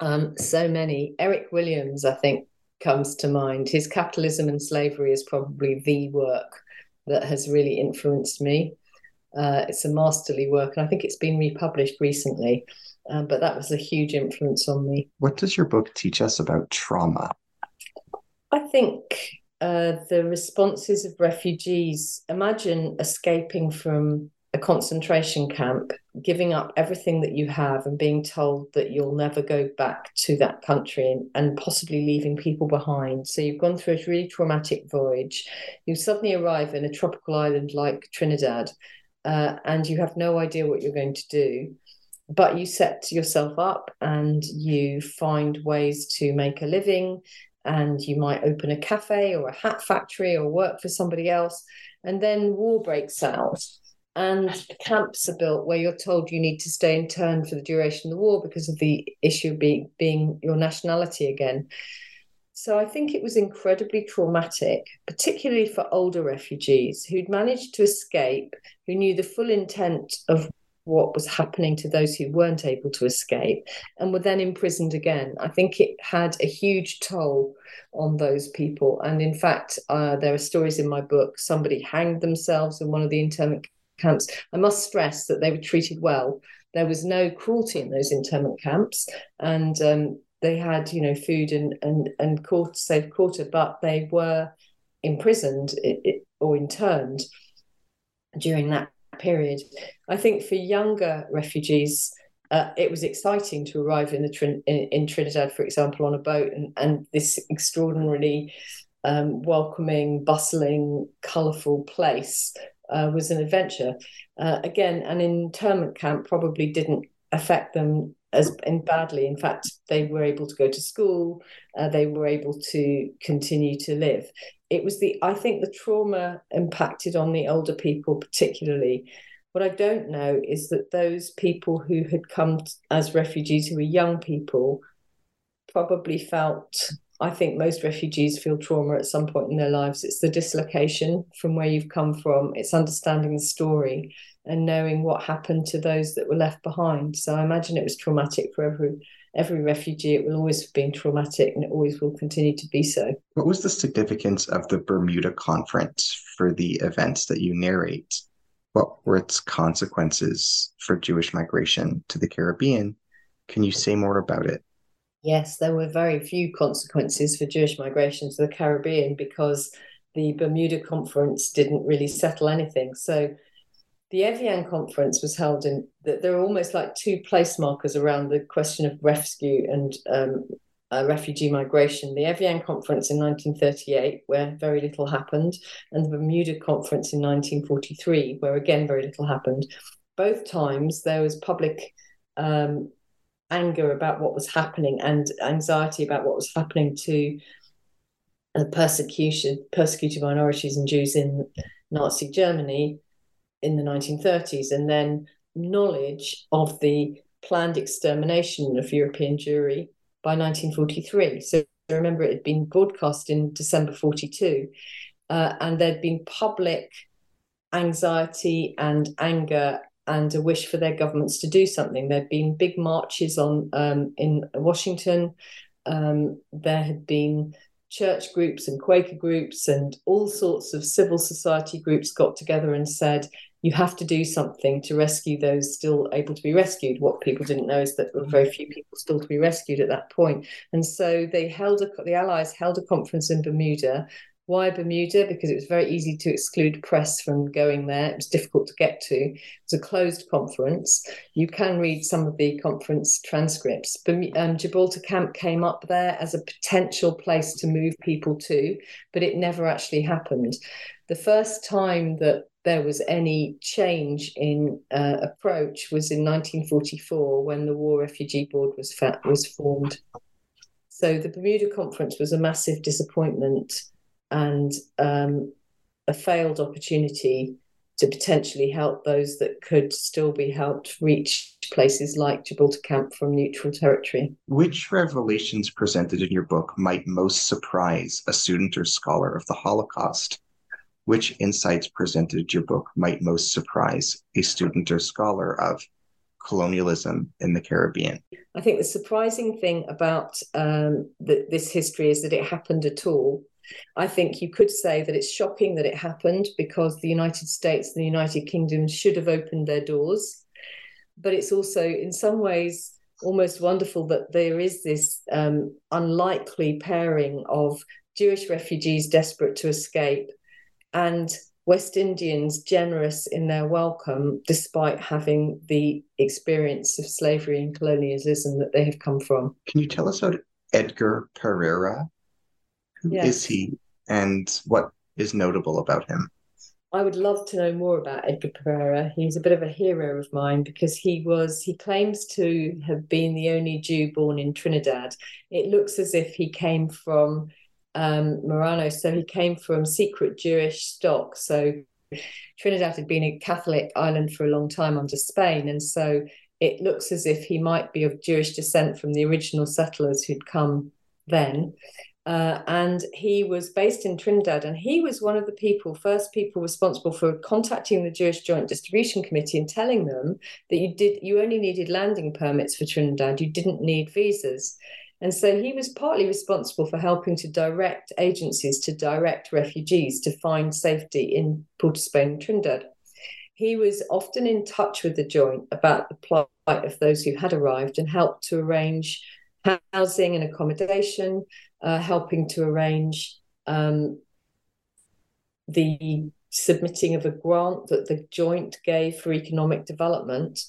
[SPEAKER 2] Um, so many. Eric Williams, I think, comes to mind. His Capitalism and Slavery is probably the work that has really influenced me. Uh, it's a masterly work, and I think it's been republished recently. Um, but that was a huge influence on me.
[SPEAKER 1] What does your book teach us about trauma?
[SPEAKER 2] I think uh, the responses of refugees imagine escaping from a concentration camp, giving up everything that you have, and being told that you'll never go back to that country and, and possibly leaving people behind. So you've gone through a really traumatic voyage. You suddenly arrive in a tropical island like Trinidad, uh, and you have no idea what you're going to do but you set yourself up and you find ways to make a living and you might open a cafe or a hat factory or work for somebody else and then war breaks out. And camps are built where you're told you need to stay interned for the duration of the war because of the issue being your nationality again. So I think it was incredibly traumatic, particularly for older refugees who'd managed to escape, who knew the full intent of what was happening to those who weren't able to escape and were then imprisoned again. I think it had a huge toll on those people. And in fact, uh, there are stories in my book somebody hanged themselves in one of the internment camps. I must stress that they were treated well. There was no cruelty in those internment camps. And um, they had, you know, food and, and, and court, safe quarter, but they were imprisoned or interned during that period. I think for younger refugees, uh, it was exciting to arrive in the Trin- in, in, Trinidad, for example, on a boat, and, and this extraordinarily um, welcoming, bustling, colourful place uh, was an adventure. Uh, again, an internment camp probably didn't affect them as in badly. In fact, they were able to go to school. Uh, they were able to continue to live it was the I think the trauma impacted on the older people particularly. What I don't know is that those people who had come as refugees who were young people probably felt I think most refugees feel trauma at some point in their lives. It's the dislocation from where you've come from, it's understanding the story and knowing what happened to those that were left behind. So I imagine it was traumatic for every every refugee, it will always have been traumatic and it always will continue to be so.
[SPEAKER 1] What was the significance of the Bermuda Conference for the events that you narrate? What were its consequences for Jewish migration to the Caribbean? Can you say more about it?
[SPEAKER 2] Yes, there were very few consequences for Jewish migration to the Caribbean because the Bermuda Conference didn't really settle anything. So the Evian conference was held in that there are almost like two place markers around the question of rescue and um, uh, refugee migration, the Evian Conference in 1938, where very little happened, and the Bermuda Conference in 1943, where again very little happened. Both times there was public um, anger about what was happening and anxiety about what was happening to persecution, persecuted minorities and Jews in Nazi Germany in the 1930s, and then knowledge of the planned extermination of European Jewry by 1943. So I remember, it had been broadcast in December 42, uh, and there'd been public anxiety and anger and a wish for their governments to do something. There'd been big marches on um, in Washington. Um, there had been church groups and Quaker groups and all sorts of civil society groups got together and said, you have to do something to rescue those still able to be rescued. What people didn't know is that there were very few people still to be rescued at that point. And so they held a, the Allies held a conference in Bermuda why Bermuda? Because it was very easy to exclude press from going there. It was difficult to get to. It was a closed conference. You can read some of the conference transcripts. Um, Gibraltar Camp came up there as a potential place to move people to, but it never actually happened. The first time that there was any change in uh, approach was in 1944 when the War Refugee Board was fa- was formed. So the Bermuda Conference was a massive disappointment and um, a failed opportunity to potentially help those that could still be helped reach places like Gibraltar Camp from neutral territory.
[SPEAKER 1] Which revelations presented in your book might most surprise a student or scholar of the Holocaust? Which insights presented your book might most surprise a student or scholar of colonialism in the Caribbean?
[SPEAKER 2] I think the surprising thing about um, the, this history is that it happened at all I think you could say that it's shocking that it happened because the United States and the United Kingdom should have opened their doors. But it's also, in some ways, almost wonderful that there is this um, unlikely pairing of Jewish refugees desperate to escape and West Indians generous in their welcome, despite having the experience of slavery and colonialism that they have come from.
[SPEAKER 1] Can you tell us about Edgar Pereira? Who yes. is he and what is notable about him?
[SPEAKER 2] I would love to know more about Edgar Pereira. He's a bit of a hero of mine because he was, he claims to have been the only Jew born in Trinidad. It looks as if he came from um, Marrano, so he came from secret Jewish stock. So Trinidad had been a Catholic island for a long time under Spain. And so it looks as if he might be of Jewish descent from the original settlers who'd come then. Uh, and he was based in Trinidad, and he was one of the people, first people responsible for contacting the Jewish Joint Distribution Committee and telling them that you did you only needed landing permits for Trinidad, you didn't need visas. And so he was partly responsible for helping to direct agencies to direct refugees to find safety in Port of Spain and Trinidad. He was often in touch with the Joint about the plight of those who had arrived and helped to arrange housing and accommodation, uh, helping to arrange um, the submitting of a grant that the joint gave for economic development.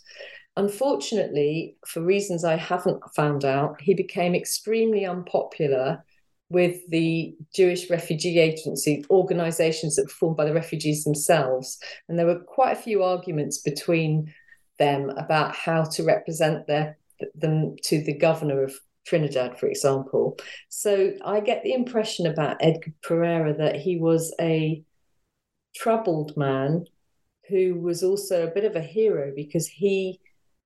[SPEAKER 2] Unfortunately, for reasons I haven't found out, he became extremely unpopular with the Jewish Refugee Agency organizations that were formed by the refugees themselves. And there were quite a few arguments between them about how to represent their them to the governor of Trinidad, for example. So I get the impression about Edgar Pereira that he was a troubled man who was also a bit of a hero because he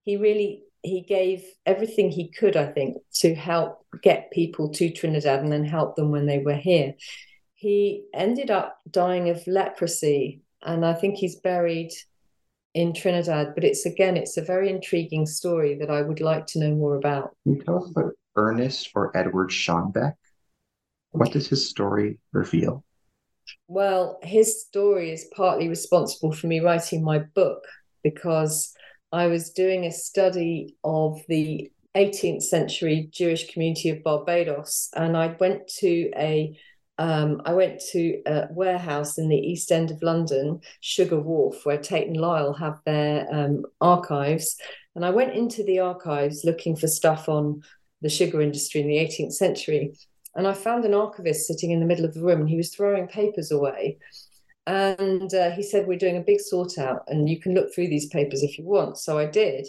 [SPEAKER 2] he really he gave everything he could, I think, to help get people to Trinidad and then help them when they were here. He ended up dying of leprosy, and I think he's buried in Trinidad. But it's again, it's a very intriguing story that I would like to know more about.
[SPEAKER 1] Can you tell us about Ernest or Edward Schonbeck? What does his story reveal?
[SPEAKER 2] Well, his story is partly responsible for me writing my book because I was doing a study of the 18th century Jewish community of Barbados, and I went to a um, I went to a warehouse in the East End of London, Sugar Wharf, where Tate and Lyle have their um, archives. And I went into the archives looking for stuff on the sugar industry in the 18th century. And I found an archivist sitting in the middle of the room and he was throwing papers away. And uh, he said, We're doing a big sort out and you can look through these papers if you want. So I did.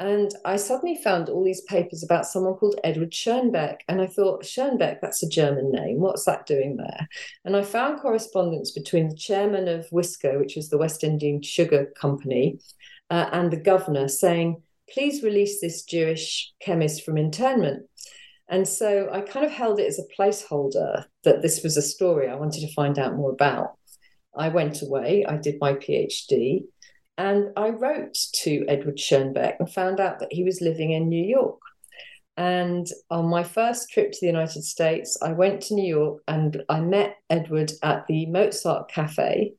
[SPEAKER 2] And I suddenly found all these papers about someone called Edward Schoenbeck. And I thought, Schoenbeck, that's a German name. What's that doing there? And I found correspondence between the chairman of WISCO, which was the West Indian Sugar Company, uh, and the governor saying, please release this Jewish chemist from internment. And so I kind of held it as a placeholder that this was a story I wanted to find out more about. I went away, I did my PhD, and I wrote to Edward Schoenbeck and found out that he was living in New York. And on my first trip to the United States, I went to New York and I met Edward at the Mozart Cafe.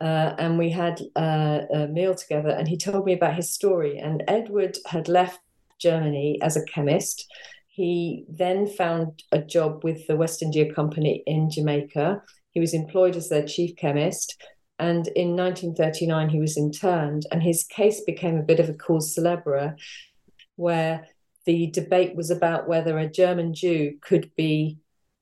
[SPEAKER 2] Uh, and we had uh, a meal together, and he told me about his story. And Edward had left Germany as a chemist. He then found a job with the West India Company in Jamaica. He was employed as their chief chemist. And in 1939, he was interned, and his case became a bit of a cause célèbre, where the debate was about whether a German Jew could be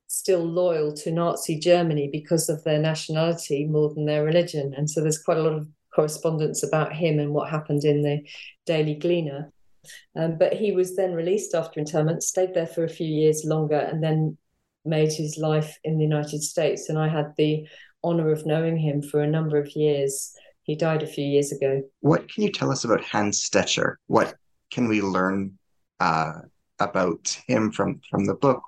[SPEAKER 2] still loyal to Nazi Germany because of their nationality more than their religion. And so there's quite a lot of correspondence about him and what happened in the Daily Gleaner. Um, but he was then released after internment, stayed there for a few years longer, and then made his life in the United States. And I had the honor of knowing him for a number of years. He died a few years ago.
[SPEAKER 1] What can you tell us about Hans Stecher? What can we learn uh, about him from from the book?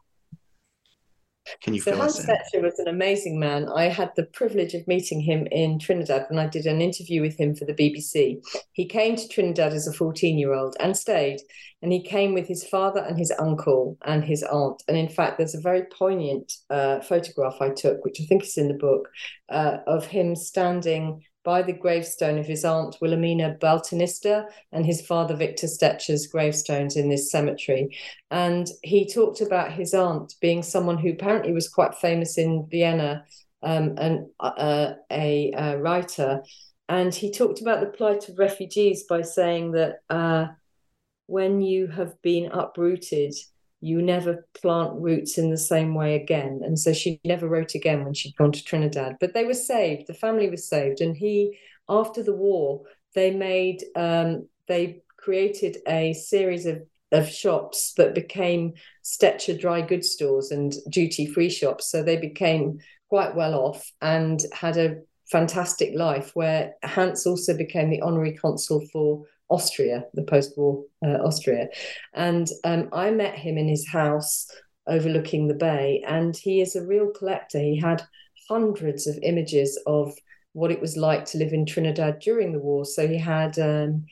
[SPEAKER 1] Can you
[SPEAKER 2] so
[SPEAKER 1] fill
[SPEAKER 2] Hans
[SPEAKER 1] us in?
[SPEAKER 2] Stecher was an amazing man. I had the privilege of meeting him in Trinidad when I did an interview with him for the BBC. He came to Trinidad as a 14 year old and stayed. And he came with his father and his uncle and his aunt. And in fact, there's a very poignant uh, photograph I took, which I think is in the book, uh, of him standing by the gravestone of his aunt Wilhelmina Baltinester and his father Victor Stecher's gravestones in this cemetery. And he talked about his aunt being someone who apparently was quite famous in Vienna um, and uh, a, a, writer. And he talked about the plight of refugees by saying that uh, when you have been uprooted, you never plant roots in the same way again. And so she never wrote again when she'd gone to Trinidad. But they were saved, the family was saved. And he, after the war, they made, um, they created a series of, of shops that became Stecher dry goods stores and duty free shops. So they became quite well off and had a fantastic life where Hans also became the honorary consul for Austria, the post-war uh, Austria, and um, I met him in his house overlooking the bay, and he is a real collector. He had hundreds of images of what it was like to live in Trinidad during the war. So he had um,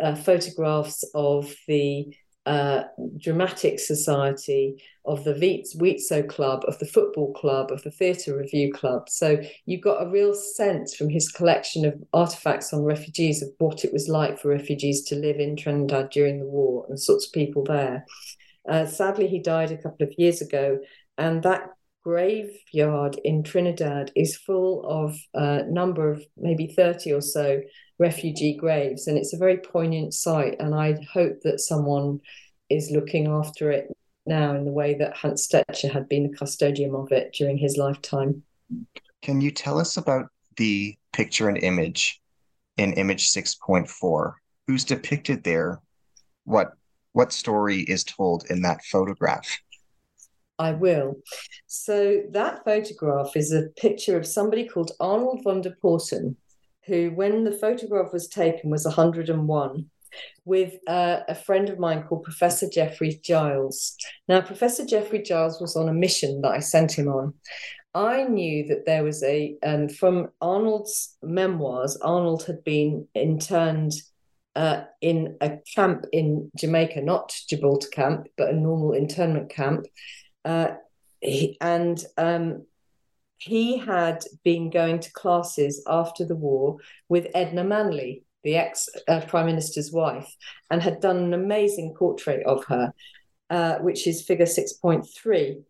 [SPEAKER 2] uh, photographs of the uh, dramatic society, of the Wheatso Club, of the football club, of the theatre review club. So you got a real sense from his collection of artifacts on refugees of what it was like for refugees to live in Trinidad during the war and the sorts of people there. Uh, sadly, he died a couple of years ago, and that graveyard in Trinidad is full of a number of maybe 30 or so refugee graves. And it's a very poignant sight. And I hope that someone is looking after it now in the way that Hans Stecher had been the custodian of it during his lifetime.
[SPEAKER 1] Can you tell us about the picture and image in image 6.4? Who's depicted there? What what story is told in that photograph?
[SPEAKER 2] I will. So that photograph is a picture of somebody called Arnold von der Porten, who, when the photograph was taken, was 101, with uh, a friend of mine called Professor Jeffrey Giles. Now, Professor Jeffrey Giles was on a mission that I sent him on. I knew that there was a, um, from Arnold's memoirs, Arnold had been interned uh, in a camp in Jamaica, not Gibraltar camp, but a normal internment camp. Uh, he, and um, he had been going to classes after the war with Edna Manley, the ex uh, prime minister's wife, and had done an amazing portrait of her, uh, which is figure 6.3.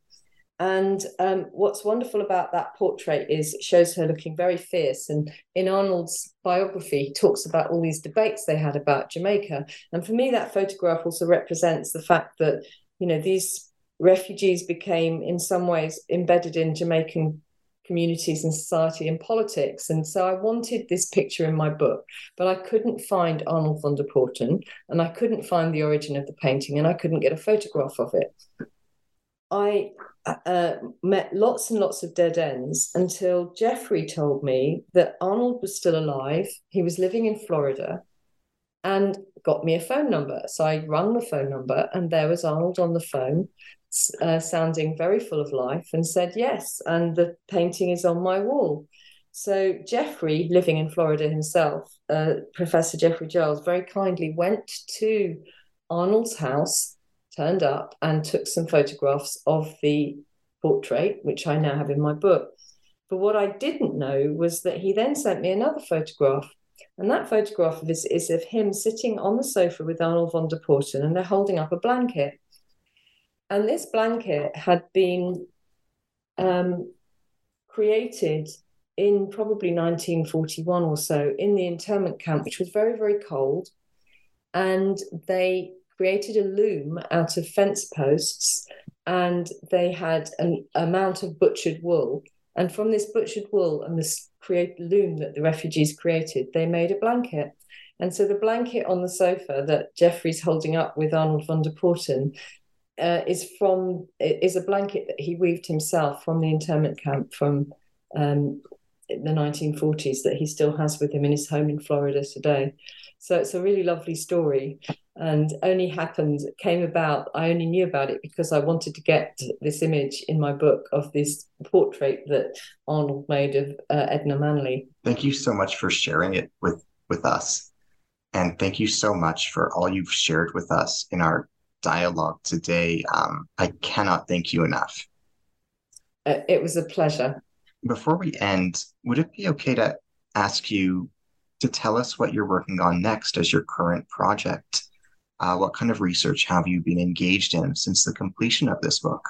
[SPEAKER 2] And um, what's wonderful about that portrait is it shows her looking very fierce. And in Arnold's biography, he talks about all these debates they had about Jamaica. And for me, that photograph also represents the fact that you know, these refugees became in some ways embedded in Jamaican communities and society and politics. And so I wanted this picture in my book, but I couldn't find Arnold von der Porten and I couldn't find the origin of the painting and I couldn't get a photograph of it. I uh, met lots and lots of dead ends until Jeffrey told me that Arnold was still alive. He was living in Florida and got me a phone number. So I rang the phone number and there was Arnold on the phone uh, sounding very full of life, and said yes. And the painting is on my wall. So Jeffrey, living in Florida himself, uh, Professor Jeffrey Giles, very kindly went to Arnold's house, turned up, and took some photographs of the portrait, which I now have in my book. But what I didn't know was that he then sent me another photograph. And that photograph is, is of him sitting on the sofa with Arnold von der Porten, and they're holding up a blanket. And this blanket had been um, created in probably 1941 or so in the internment camp, which was very, very cold. And they created a loom out of fence posts and they had an amount of butchered wool. And from this butchered wool and this create loom that the refugees created, they made a blanket. And so the blanket on the sofa that Jeffrey's holding up with Arnold von der Porten uh, is from is a blanket that he weaved himself from the internment camp from um, the 1940s that he still has with him in his home in Florida today. So it's a really lovely story, and only happened came about. I only knew about it because I wanted to get this image in my book of this portrait that Arnold made of uh, Edna Manley.
[SPEAKER 1] Thank you so much for sharing it with with us, and thank you so much for all you've shared with us in our dialogue today. Um, I cannot thank you enough.
[SPEAKER 2] Uh, it was a pleasure.
[SPEAKER 1] Before we end, would it be okay to ask you to tell us what you're working on next as your current project? Uh, what kind of research have you been engaged in since the completion of this book?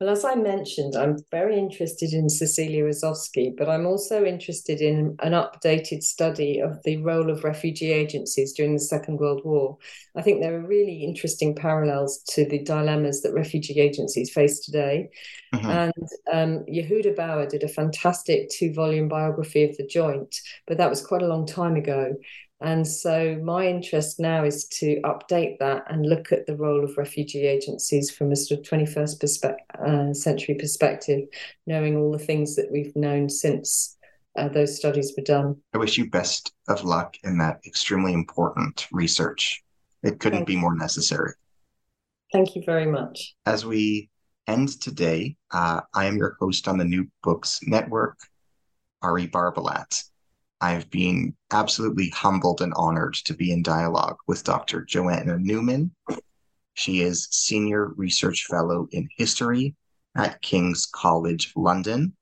[SPEAKER 2] Well, as I mentioned, I'm very interested in Cecilia Razovsky, but I'm also interested in an updated study of the role of refugee agencies during the Second World War. I think there are really interesting parallels to the dilemmas that refugee agencies face today. Mm-hmm. And um, Yehuda Bauer did a fantastic two volume biography of the joint, but that was quite a long time ago. And so my interest now is to update that and look at the role of refugee agencies from a sort of 21st perspe- uh, century perspective, knowing all the things that we've known since uh, those studies were done.
[SPEAKER 1] I wish you best of luck in that extremely important research. It couldn't Thank be more necessary.
[SPEAKER 2] Thank you very much.
[SPEAKER 1] As we end today, uh, I am your host on the New Books Network, Ari Barbalat. I've been absolutely humbled and honored to be in dialogue with Dr. Joanna Newman. She is Senior Research Fellow in History at King's College London.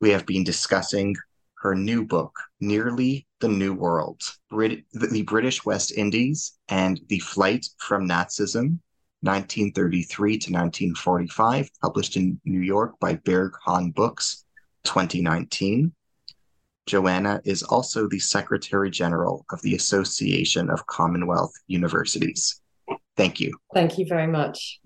[SPEAKER 1] We have been discussing her new book, Nearly the New World Brit- The British West Indies and the Flight from Nazism, 1933 to 1945, published in New York by Berghahn Books, 2019. Joanna is also the Secretary General of the Association of Commonwealth Universities. Thank you.
[SPEAKER 2] Thank you very much.